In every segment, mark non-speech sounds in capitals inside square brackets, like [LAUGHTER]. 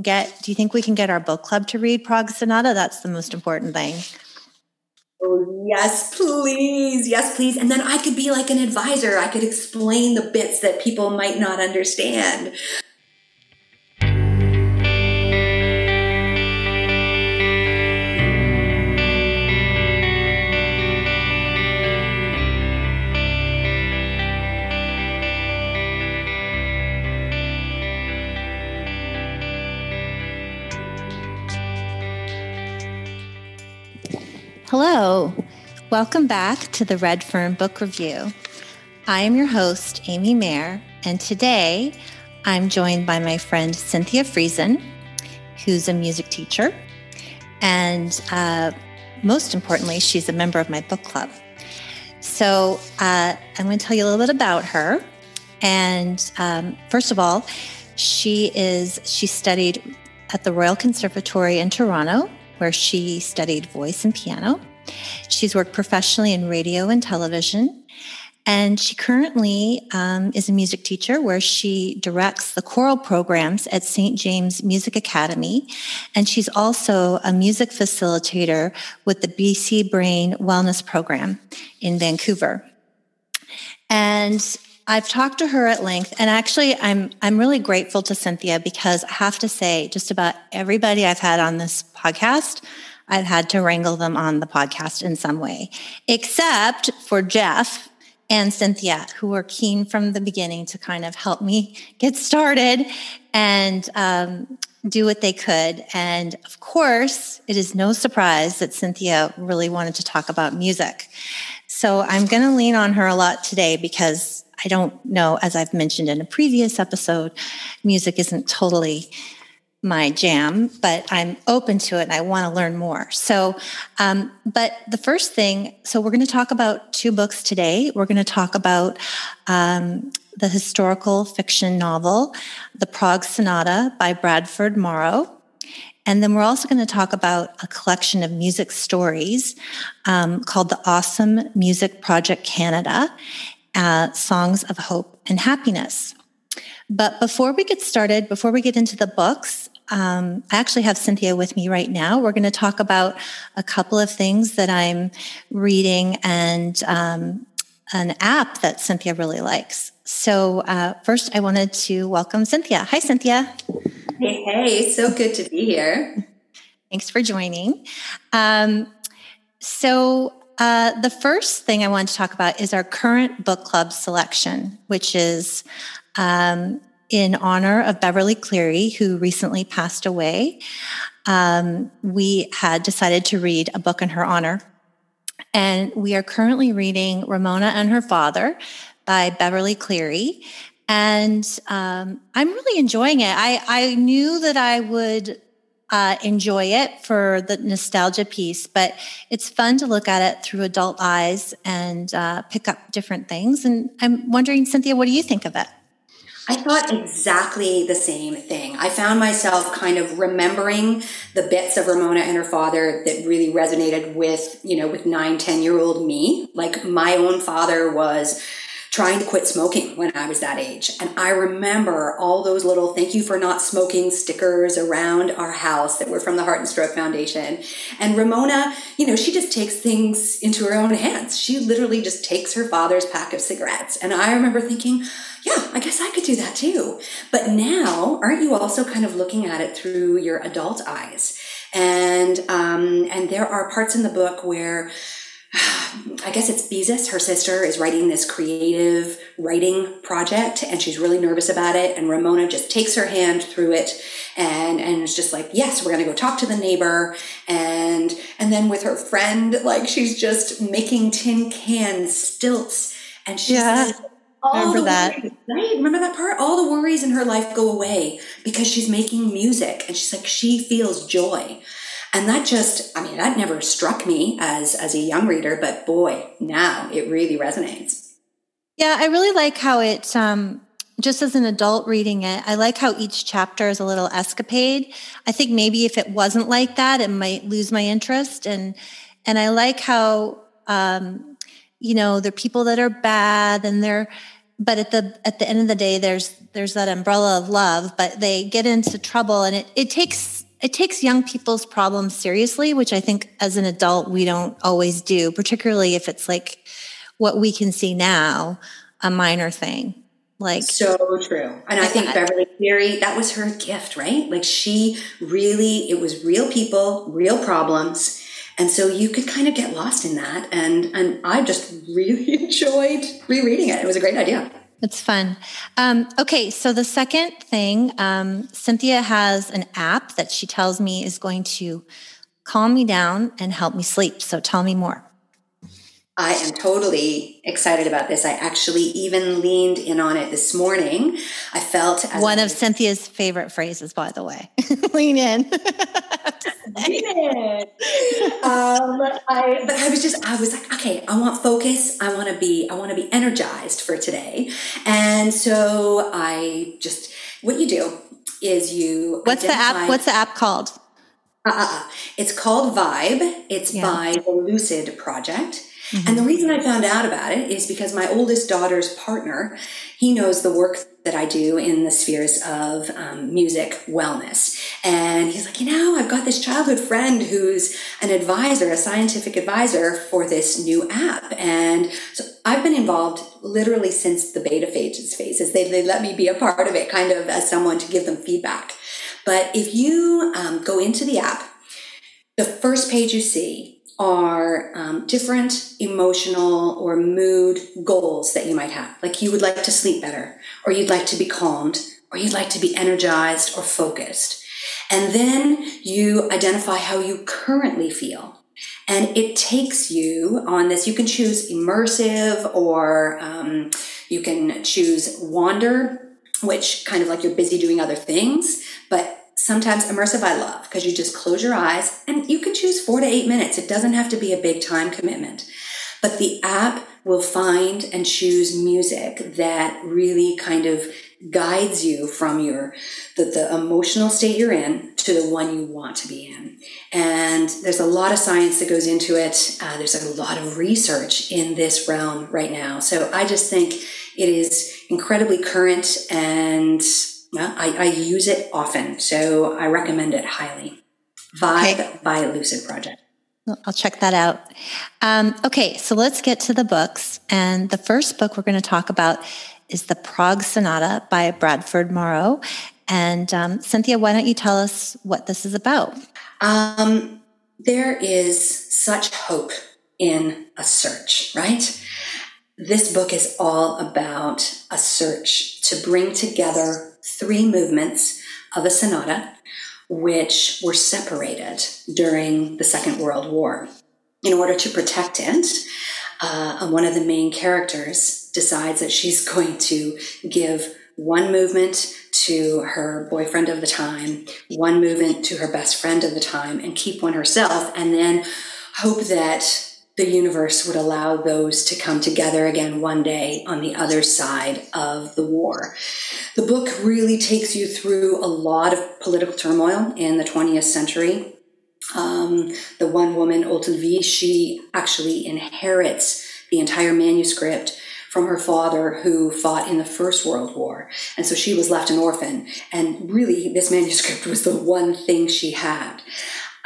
get do you think we can get our book club to read Prague Sonata? That's the most important thing. Oh, yes, please. Yes, please. And then I could be like an advisor. I could explain the bits that people might not understand. Hello, welcome back to the Red Fern Book Review. I am your host, Amy Mayer, and today I'm joined by my friend Cynthia Friesen, who's a music teacher. And uh, most importantly, she's a member of my book club. So uh, I'm going to tell you a little bit about her. And um, first of all, she is she studied at the Royal Conservatory in Toronto where she studied voice and piano. She's worked professionally in radio and television. And she currently um, is a music teacher where she directs the choral programs at St. James Music Academy. And she's also a music facilitator with the BC Brain Wellness Program in Vancouver. And I've talked to her at length, and actually, I'm I'm really grateful to Cynthia because I have to say, just about everybody I've had on this podcast, I've had to wrangle them on the podcast in some way, except for Jeff and Cynthia, who were keen from the beginning to kind of help me get started and um, do what they could. And of course, it is no surprise that Cynthia really wanted to talk about music. So I'm going to lean on her a lot today because I don't know, as I've mentioned in a previous episode, music isn't totally my jam, but I'm open to it and I want to learn more. So, um, but the first thing, so we're going to talk about two books today. We're going to talk about um, the historical fiction novel, The Prague Sonata by Bradford Morrow. And then we're also going to talk about a collection of music stories um, called the Awesome Music Project Canada uh, songs of hope and happiness. But before we get started, before we get into the books, um, I actually have Cynthia with me right now. We're going to talk about a couple of things that I'm reading and um, an app that Cynthia really likes. So, uh, first, I wanted to welcome Cynthia. Hi, Cynthia. Hey, hey, so good to be here. Thanks for joining. Um, so, uh, the first thing I want to talk about is our current book club selection, which is um, in honor of Beverly Cleary, who recently passed away. Um, we had decided to read a book in her honor. And we are currently reading Ramona and Her Father by Beverly Cleary. And um, I'm really enjoying it. I, I knew that I would uh, enjoy it for the nostalgia piece, but it's fun to look at it through adult eyes and uh, pick up different things. And I'm wondering, Cynthia, what do you think of it? I thought exactly the same thing. I found myself kind of remembering the bits of Ramona and her father that really resonated with, you know, with nine, 10 year old me. Like my own father was trying to quit smoking when I was that age. And I remember all those little thank you for not smoking stickers around our house that were from the Heart and Stroke Foundation. And Ramona, you know, she just takes things into her own hands. She literally just takes her father's pack of cigarettes. And I remember thinking, yeah, I guess I could do that too. But now, aren't you also kind of looking at it through your adult eyes? And um, and there are parts in the book where I guess it's Beezus, her sister, is writing this creative writing project and she's really nervous about it. And Ramona just takes her hand through it and, and it's just like, yes, we're going to go talk to the neighbor. And, and then with her friend, like she's just making tin can stilts and she's yeah. says, remember that. Worries, right? Remember that part? All the worries in her life go away because she's making music and she's like, she feels joy. And that just, I mean, that never struck me as, as a young reader, but boy, now it really resonates. Yeah, I really like how it, um, just as an adult reading it, I like how each chapter is a little escapade. I think maybe if it wasn't like that, it might lose my interest. And, and I like how, um, you know, there are people that are bad and they're, but at the at the end of the day there's there's that umbrella of love but they get into trouble and it, it takes it takes young people's problems seriously which i think as an adult we don't always do particularly if it's like what we can see now a minor thing like so true and i think beverly cleary that was her gift right like she really it was real people real problems and so you could kind of get lost in that. And, and I just [LAUGHS] really enjoyed rereading it. It was a great idea. It's fun. Um, okay, so the second thing, um, Cynthia has an app that she tells me is going to calm me down and help me sleep. So tell me more. I am totally excited about this. I actually even leaned in on it this morning. I felt one of Cynthia's favorite phrases, by the way. [LAUGHS] Lean in. Lean [LAUGHS] in. Um, I, but I was just, I was like, okay, I want focus. I want to be, I want to be energized for today. And so I just, what you do is you. What's the app? What's the app called? Uh, uh, uh. It's called Vibe. It's yeah. by the Lucid Project. Mm-hmm. And the reason I found out about it is because my oldest daughter's partner, he knows the work that I do in the spheres of um, music wellness. And he's like, you know, I've got this childhood friend who's an advisor, a scientific advisor for this new app. And so I've been involved literally since the beta phases phases. They, they let me be a part of it kind of as someone to give them feedback. But if you um, go into the app, the first page you see are um, different emotional or mood goals that you might have. Like you would like to sleep better, or you'd like to be calmed, or you'd like to be energized or focused. And then you identify how you currently feel. And it takes you on this. You can choose immersive or um, you can choose wander, which kind of like you're busy doing other things, but sometimes immersive I love because you just close your eyes and you can choose four to eight minutes. It doesn't have to be a big time commitment. But the app will find and choose music that really kind of guides you from your the, the emotional state you're in to the one you want to be in and there's a lot of science that goes into it uh, there's a lot of research in this realm right now so i just think it is incredibly current and I, I use it often, so I recommend it highly. Vibe okay. by Lucid Project. I'll check that out. Um, okay, so let's get to the books. And the first book we're going to talk about is The Prague Sonata by Bradford Morrow. And um, Cynthia, why don't you tell us what this is about? Um, there is such hope in a search, right? This book is all about a search to bring together three movements of a sonata which were separated during the Second World War. In order to protect it, uh, one of the main characters decides that she's [LAUGHS] going to give one movement to her boyfriend of the time, one movement to her best friend of the time, and keep one herself, and then hope that the universe would allow those to come together again one day on the other side of the war. The book really takes you through a lot of political turmoil in the 20th century. Um, the one woman, Otýlie, she actually inherits the entire manuscript from her father who fought in the First World War. And so she was left an orphan. And really, this manuscript was the one thing she had.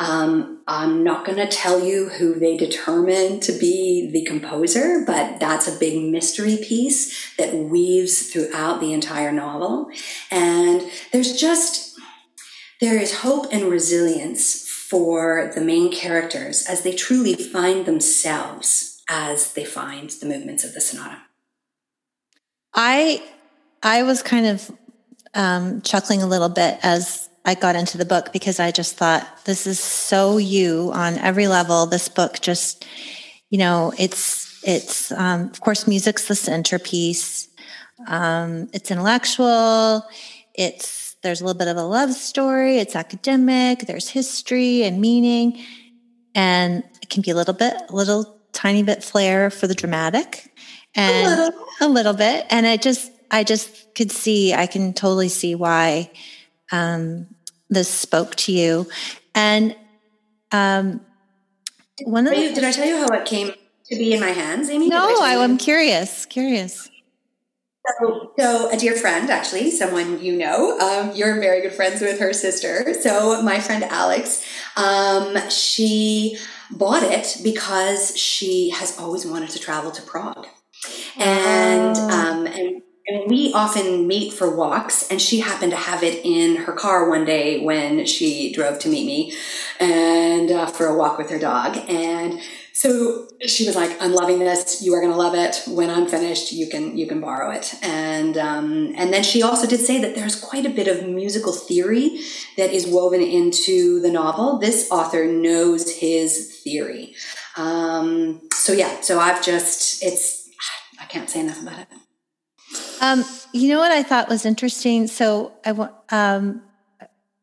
Um, I'm not going to tell you who they determined to be the composer, but that's a big mystery piece that weaves throughout the entire novel. And there's just, there is hope and resilience for the main characters as they truly find themselves as they find the movements of the sonata. I, I was kind of um, chuckling a little bit as I got into the book because I just thought this is so you on every level. This book just, you know, it's it's um, of course music's the centerpiece. Um, it's intellectual. It's there's a little bit of a love story. It's academic. There's history and meaning, and it can be a little bit, a little tiny bit flair for the dramatic, and a little, a little bit. And I just, I just could see, I can totally see why um, this spoke to you. And um, one of the, did I tell you how it came to be in my hands, Amy? No, I, am curious. Curious. So, so, a dear friend, actually, someone you know, um, you're very good friends with her sister. So my friend Alex, um, she bought it because she has always wanted to travel to Prague, and oh. um, and and we often meet for walks and she happened to have it in her car one day when she drove to meet me and uh, for a walk with her dog. And so she was like i'm loving this. You are going to love it. When i'm finished you can you can borrow it. And um, and then she also did say that there's quite a bit of musical theory that is woven into the novel. This author knows his theory. Um, so yeah so i've just it's i can't say enough about it um, you know what I thought was interesting? So I want um,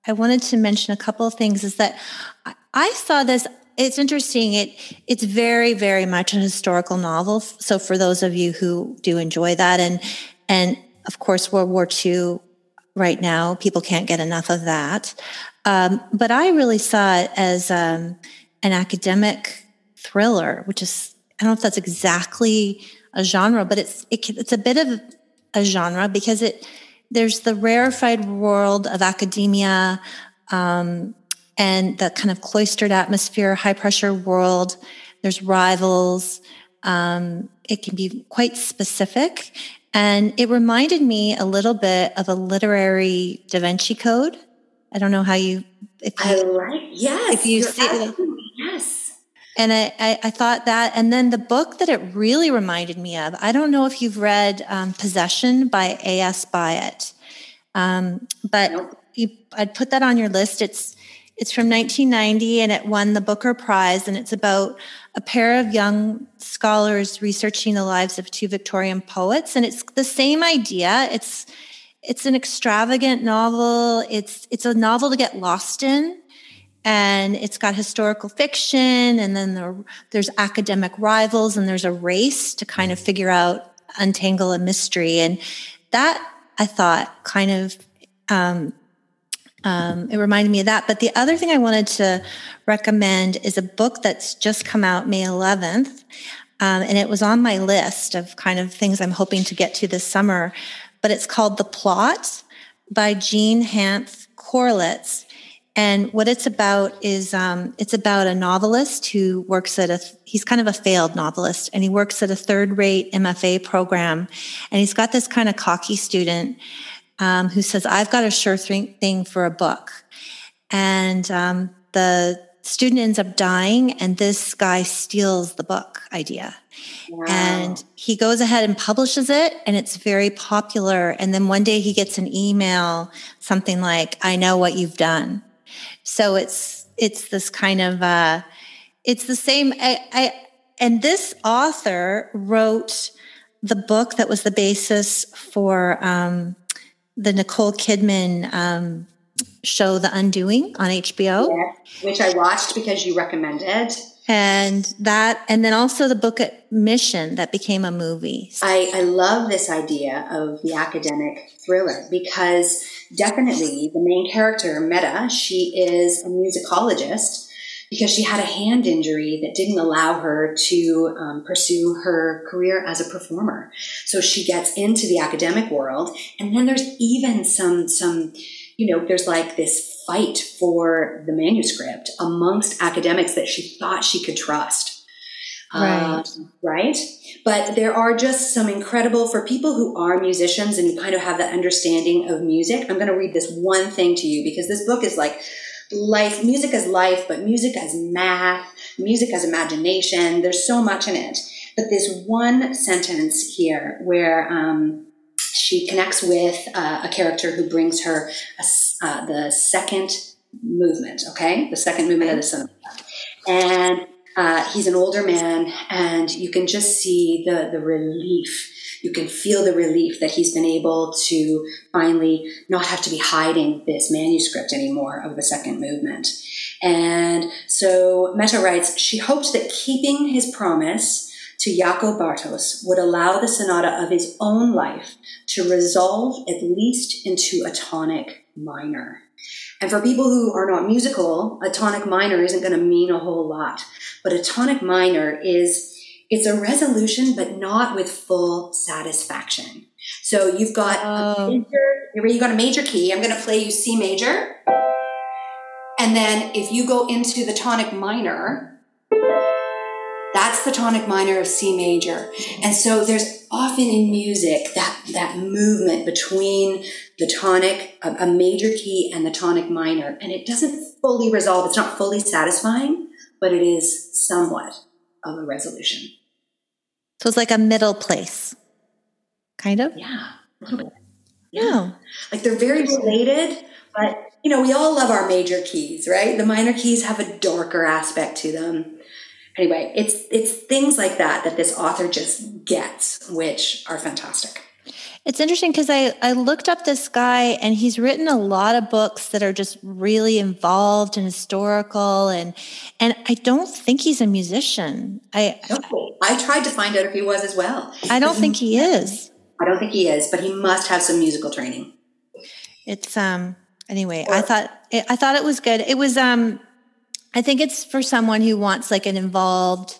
I wanted to mention a couple of things. Is that I saw this. It's interesting. It it's very very much a historical novel. So for those of you who do enjoy that, and and of course World War II right now, people can't get enough of that. Um, but I really saw it as um, an academic thriller, which is I don't know if that's exactly a genre, but it's it, it's a bit of a genre because it there's the rarefied world of academia um, and the kind of cloistered atmosphere, high pressure world. There's rivals. Um, it can be quite specific. And it reminded me a little bit of a literary Da Vinci Code. I don't know how you, if you, I like, yes, if you see, and I, I, I, thought that. And then the book that it really reminded me of, I don't know if you've read um, Possession by A.S. Byatt, um, but you, I'd put that on your list. It's it's from 1990 and it won the Booker Prize. And it's about a pair of young scholars researching the lives of two Victorian poets. And it's the same idea. It's it's an extravagant novel. It's it's a novel to get lost in and it's got historical fiction and then there, there's academic rivals and there's a race to kind of figure out untangle a mystery. And that i thought kind of um, um, it reminded me of that. But the other thing i wanted to recommend is a book that's just come out may 11th um, and it was on my list of kind of things i'm hoping to get to this summer. But it's called the plot by jean hanff korelitz and what it's about is um, it's about a novelist who works at a, he's kind of a failed novelist and he works at a third rate MFA program. And he's got this kind of cocky student um, who says, I've got a sure thing for a book. And um, the student ends up dying and this guy steals the book idea. Wow. And he goes ahead and publishes it and it's very popular. And then one day he gets an email, something like, I know what you've done. So it's it's this kind of uh, it's the same. I, I and this author wrote the book that was the basis for um, the Nicole Kidman um, show, The Undoing, on HBO, yeah, which I watched because you recommended. And that, and then also the book Admission that became a movie. I, I love this idea of the academic thriller because definitely the main character, Meta, she is a musicologist because she had a hand injury that didn't allow her to um, pursue her career as a performer. So she gets into the academic world, and then there's even some some you know there's like this fight for the manuscript amongst academics that she thought she could trust. Right. Um, right. But there are just some incredible, for people who are musicians and you kind of have that understanding of music. I'm going to read this one thing to you because this book is like life, music as life, but music as math, music as imagination. There's so much in it. But this one sentence here where, um, she connects with uh, a character who brings her a, uh, the second movement, okay? The second movement of the sonata. And uh, he's an older man, and you can just see the, the relief. You can feel the relief that he's been able to finally not have to be hiding this manuscript anymore of the second movement. And so Meta writes, she hopes that keeping his promise to Jaco Bartos would allow the sonata of his own life to resolve at least into a tonic minor. And for people who are not musical, a tonic minor isn't going to mean a whole lot. But a tonic minor is, it's a resolution, but not with full satisfaction. So you've got Oh. a major, you got a major key. I'm going to play you C major. And then if you go into the tonic minor, that's the tonic minor of C major. And so there's often in music that, that movement between the tonic, a, a major key and the tonic minor. And it doesn't fully resolve. It's not fully satisfying, but it is somewhat of a resolution. So it's like a middle place, kind of. Yeah. a. Yeah. Oh. Like they're very related, but you know, we all love our major keys, right? The minor keys have a darker aspect to them. Anyway, it's it's things like that that this author just gets, which are fantastic. It's interesting because I, I looked up this guy and he's written a lot of books that are just really involved and historical and and I don't think he's a musician. I Okay. I tried to find out if he was as well. I don't think he is. I don't think he is, but he must have some musical training. It's um anyway, I thought it, I thought it was good. It was um I think it's for someone who wants like an involved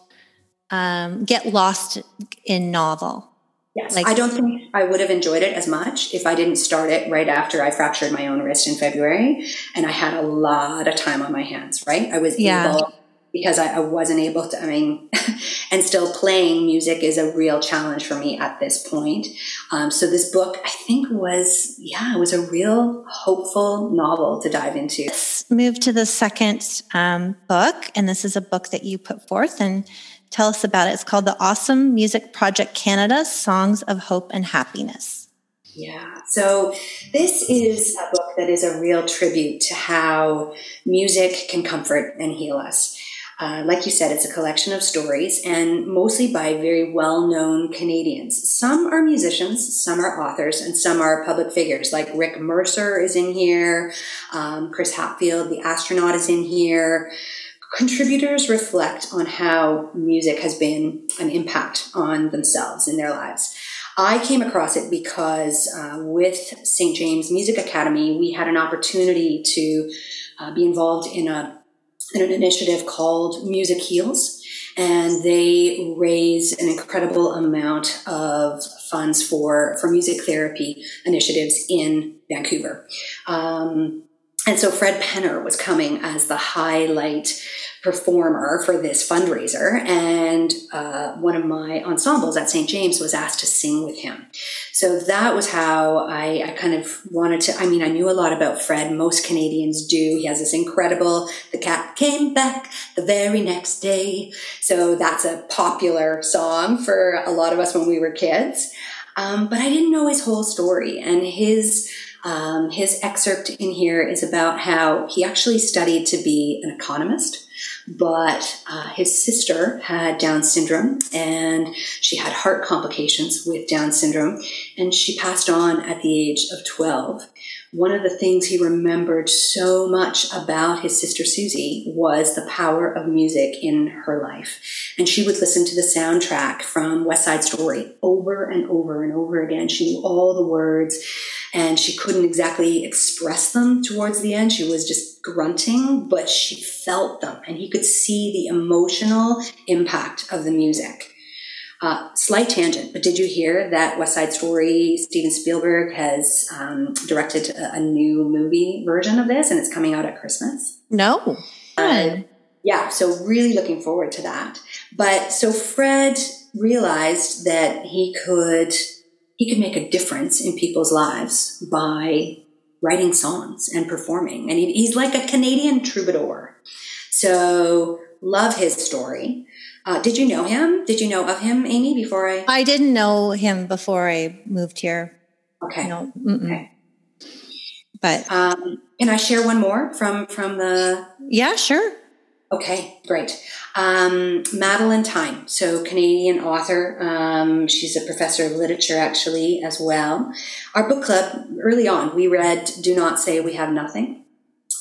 um get lost in novel. Yes. Like- I don't think I would have enjoyed it as much if I didn't start it right after I fractured my own wrist in February and I had a lot of time on my hands, right? I was Yeah. able because I, I wasn't able to, I mean, [LAUGHS] and still playing music is a real challenge for me at this point. Um, so this book, I think was, yeah, it was a real hopeful novel to dive into. Let's move to the second um, book, and this is a book that you put forth and tell us about it. It's called The Awesome Music Project Canada Songs of Hope and Happiness. Yeah. So this is a book that is a real tribute to how music can comfort and heal us. Uh, like you said, it's a collection of stories and mostly by very well known Canadians. Some are musicians, some are authors, and some are public figures. Like Rick Mercer is in here, um, Chris Hadfield, the astronaut, is in here. Contributors reflect on how music has been an impact on themselves in their lives. I came across it because uh, with St. James Music Academy, we had an opportunity to uh, be involved in a in an initiative called Music Heals, and they raise an incredible amount of funds for for music therapy initiatives in Vancouver. Um, and so Fred Penner was coming as the highlight performer for this fundraiser, and uh, one of my ensembles at St. James was asked to sing with him. So that was how I, I, kind of wanted to. I mean, I knew a lot about Fred. Most Canadians do. He has this incredible "The Cat Came Back the Very Next Day." So that's a popular song for a lot of us when we were kids. Um, but I didn't know his whole story, and his um, his excerpt in here is about how he actually studied to be an economist but uh, his sister had Down syndrome and she had heart complications with Down syndrome, and she passed on at the age of 12. One of the things he remembered so much about his sister Susie was the power of music in her life. And she would listen to the soundtrack from West Side Story over and over and over again. She knew all the words and she couldn't exactly express them towards the end. She was just grunting, but she felt them and he could see the emotional impact of the music. Uh, slight tangent, but did you hear that West Side Story, Steven Spielberg has um, directed a, a, new movie version of this and it's coming out at Christmas? No. Uh, yeah, so really looking forward to that. But so Fred realized that he could he could make a difference in people's lives by writing songs and performing. And he's like a Canadian troubadour. So love his story. Uh, did you know him? Did you know of him, Amy, before I? I didn't know him before I moved here. Okay. No. Okay. But Um, can I share one more from from the? yeah, sure. Okay, great. Um, Madeleine Thien, so Canadian author. Um, she's a professor of literature actually as well. Our book club early on, we read "Do Not Say We Have Nothing."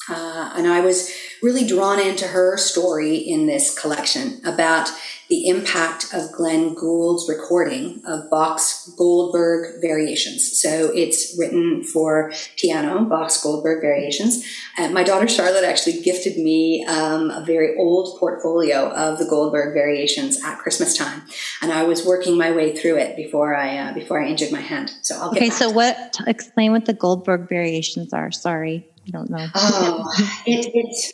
Uh, and I was really drawn into her story in this collection about the impact of Glenn Gould's recording of Bach's Goldberg Variations. So it's written for piano, Bach's Goldberg Variations. And my daughter Charlotte actually gifted me um, a very old portfolio of the Goldberg Variations at Christmas time, and I was working my way through it before I uh, before I injured my hand. So I'll okay. So what? Explain what the Goldberg Variations are. Sorry, I don't know. Oh, it, it's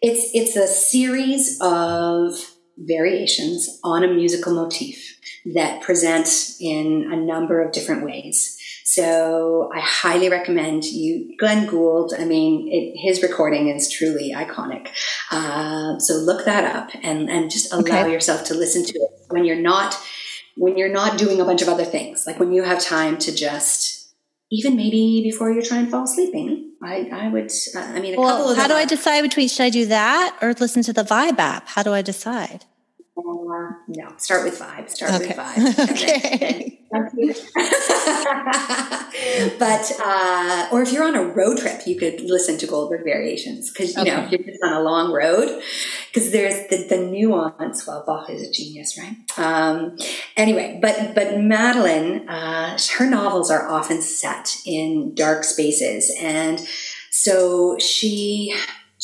it's it's a series of variations on a musical motif that present in a number of different ways. So I highly recommend you, Glenn Gould. I mean, it, his recording is truly iconic. Uh, so look that up and, and just allow okay. yourself to listen to it when you're not, when you're not doing a bunch of other things, like when you have time to just, even maybe before you're trying to fall asleep, Amy. I, I would, uh, I mean, a well, couple of How do I decide between, should I do that or listen to the Vibe app? How do I decide? Uh, no, start with Vibe. Start okay. with Vibe. [LAUGHS] okay. [LAUGHS] but uh, or if you're on a road trip, you could listen to Goldberg Variations because you okay. know if you're just on a long road, because there's the, the nuance. Well, Bach is a genius, right? Um, anyway, but but Madeleine, uh, her novels are often set in dark spaces, and so she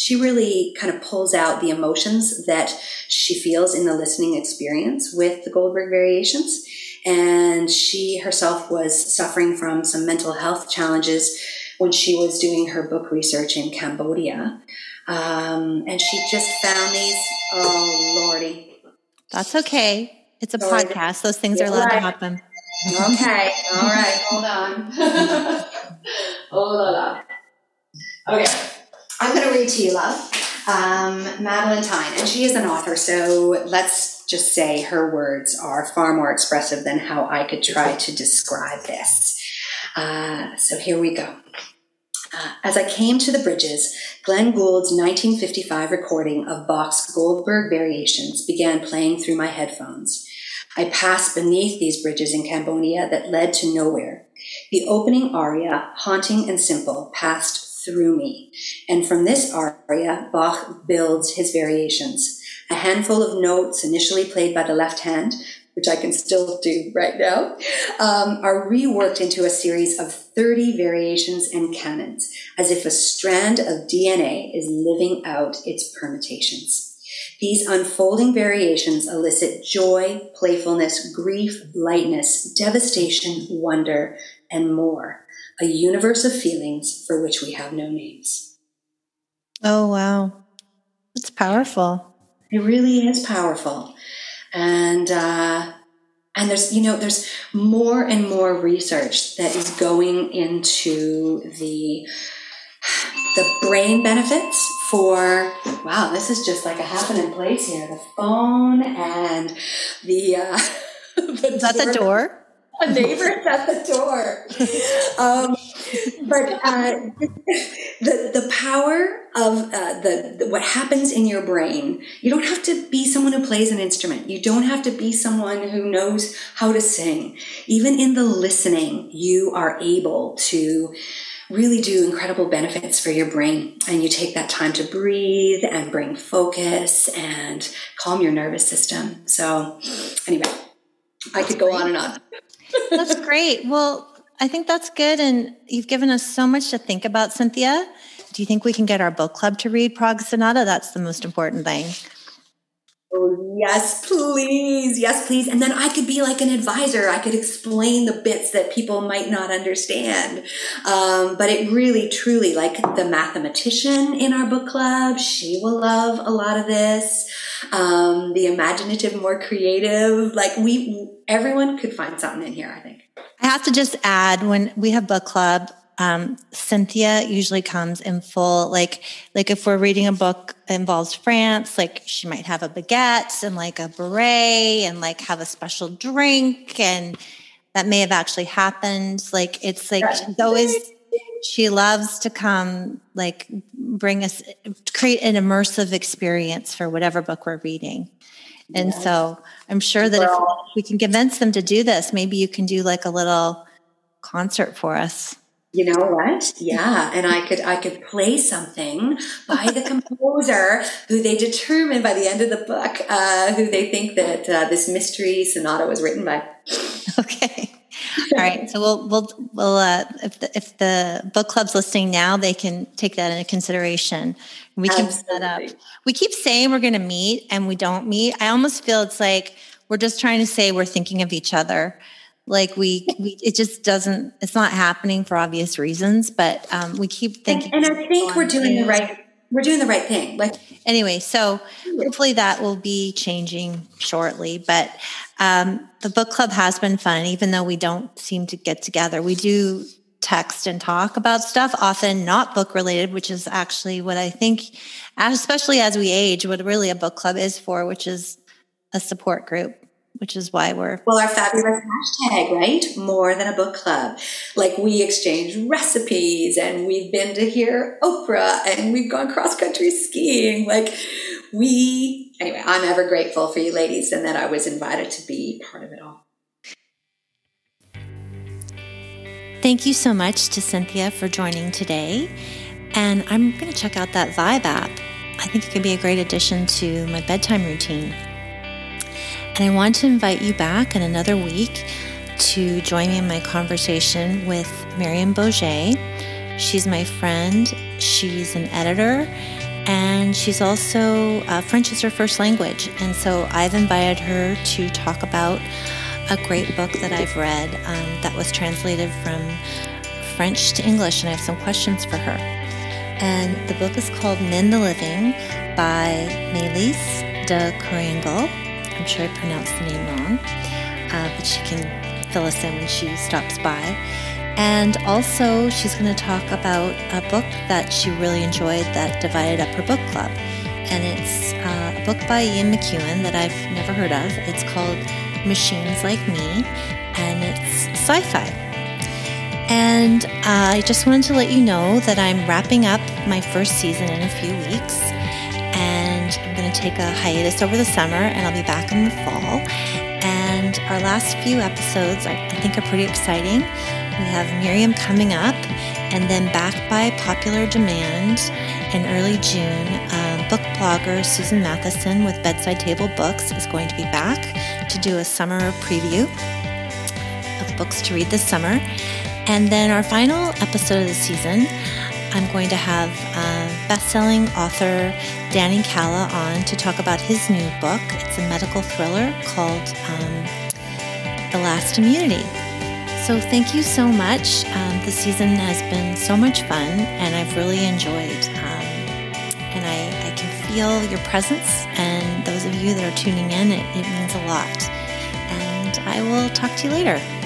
she really kind of pulls out the emotions that she feels in the listening experience with the Goldberg variations. And she herself was suffering from some mental health challenges when she was doing her book research in Cambodia. Um, and she just found these. Oh, Lordy. That's okay. It's a Sorry. podcast. Those things are allowed right. to happen. okay. [LAUGHS] All right. Hold on. [LAUGHS] Hold on. Okay. I'm going to read to you, love, um, Madeleine Thien, and she is an author, so let's just say her words are far more expressive than how I could try to describe this. Uh, so here we go. Uh, as I came to the bridges, Glenn Gould's 1955 recording of Bach's Goldberg Variations began playing through my headphones. I passed beneath these bridges in Cambodia that led to nowhere. The opening aria, haunting and simple, passed through me. And from this aria, Bach builds his variations. A handful of notes initially played by the left hand, which I can still do right now, um, are reworked into a series of 30 variations and canons, as if a strand of DNA is living out its permutations. These unfolding variations elicit joy, playfulness, grief, lightness, devastation, wonder, and more a universe of feelings for which we have no names. Oh, wow. That's powerful. It really is powerful. And, uh, and there's, you know, there's more and more research that is going into the, the brain benefits for, wow, this is just like a happening place here. The phone and the, uh, [LAUGHS] the is that door. the door? a neighbor at the door. [LAUGHS] Um, but uh, [LAUGHS] the the power of uh, the, the, what happens in your brain. You don't have to be someone who plays an instrument. You don't have to be someone who knows how to sing. Even in the listening, you are able to really do incredible benefits for your brain. And you take that time to breathe and bring focus and calm your nervous system. So, anyway, I could go on and on. That's great. Well, I think that's good. And you've given us so much to think about, Cynthia. Do you think we can get our book club to read Prague Sonata? That's the most important thing. Oh, yes, please. Yes, please. And then I could be like an advisor. I could explain the bits that people might not understand. Um, but it really, truly, like the mathematician in our book club, she will love a lot of this. Um, the imaginative, more creative, like we, everyone could find something in here, I think. Have to just add when we have book club, um, Cynthia usually comes in full, like, like if we're reading a book that involves France, like she might have a baguette and like a beret and like have a special drink. And that may have actually happened. Like, it's like she's always, she loves to come, like, bring us, create an immersive experience for whatever book we're reading. And so I'm sure that if we can convince them to do this, maybe you can do like a little concert for us. You know what? Yeah, and I could I could play something by the [LAUGHS] composer who they determine by the end of the book uh, who they think that uh, this mystery sonata was written by. Okay. All right. So we'll we'll we'll uh, if the if the book club's listening now, they can take that into consideration. We can set up. We keep saying we're going to meet, and we don't meet. I almost feel it's like we're just trying to say we're thinking of each other like we, we it just doesn't it's not happening for obvious reasons but um, we keep thinking and, and i think we're doing the right we're doing the right thing. Like anyway so hopefully that will be changing shortly but um, the book club has been fun even though we don't seem to get together. We do text and talk about stuff often not book related which is actually what i think especially as we age what really a book club is for which is a support group which is why we're well our fabulous hashtag right? More than a book club. Like we exchange recipes and we've been to hear oprah and we've gone cross country skiing. Like we anyway i'm ever grateful for you ladies and that i was invited to be part of it all. Thank you so much to cynthia for joining today. And i'm going to check out that vibe app. I think it could be a great addition to my bedtime routine and I want to invite you back in another week to join me in my conversation with Miriam Boget. She's my friend, she's an editor, and she's also uh, French is her first language. And so I've invited her to talk about a great book that I've read um, that was translated from French to English, and I have some questions for her. And the book is called Mend the Living by Maylis de Kerangal. I'm sure I pronounced the name wrong, uh, but she can fill us in when she stops by. And also, she's going to talk about a book that she really enjoyed that divided up her book club. And it's uh, a book by Ian McEwan that I've never heard of. It's called Machines Like Me, and it's sci fi. And uh, I just wanted to let you know that I'm wrapping up my first season in a few weeks to take a hiatus over the summer and I'll be back in the fall. And our last few episodes I, think are pretty exciting. We have Miriam coming up, and then back by popular demand in early June, um, book blogger Susan Matheson with Bedside Table Books is going to be back to do a summer preview of books to read this summer. And then our final episode of the season, I'm going to have uh, best-selling author Danny Kalla on to talk about his new book. It's a medical thriller called um, The Last Immunity. So thank you so much. Um, the season has been so much fun, and I've really enjoyed. Um, and I, I, can feel your presence, and those of you that are tuning in, it, it means a lot. And I will talk to you later.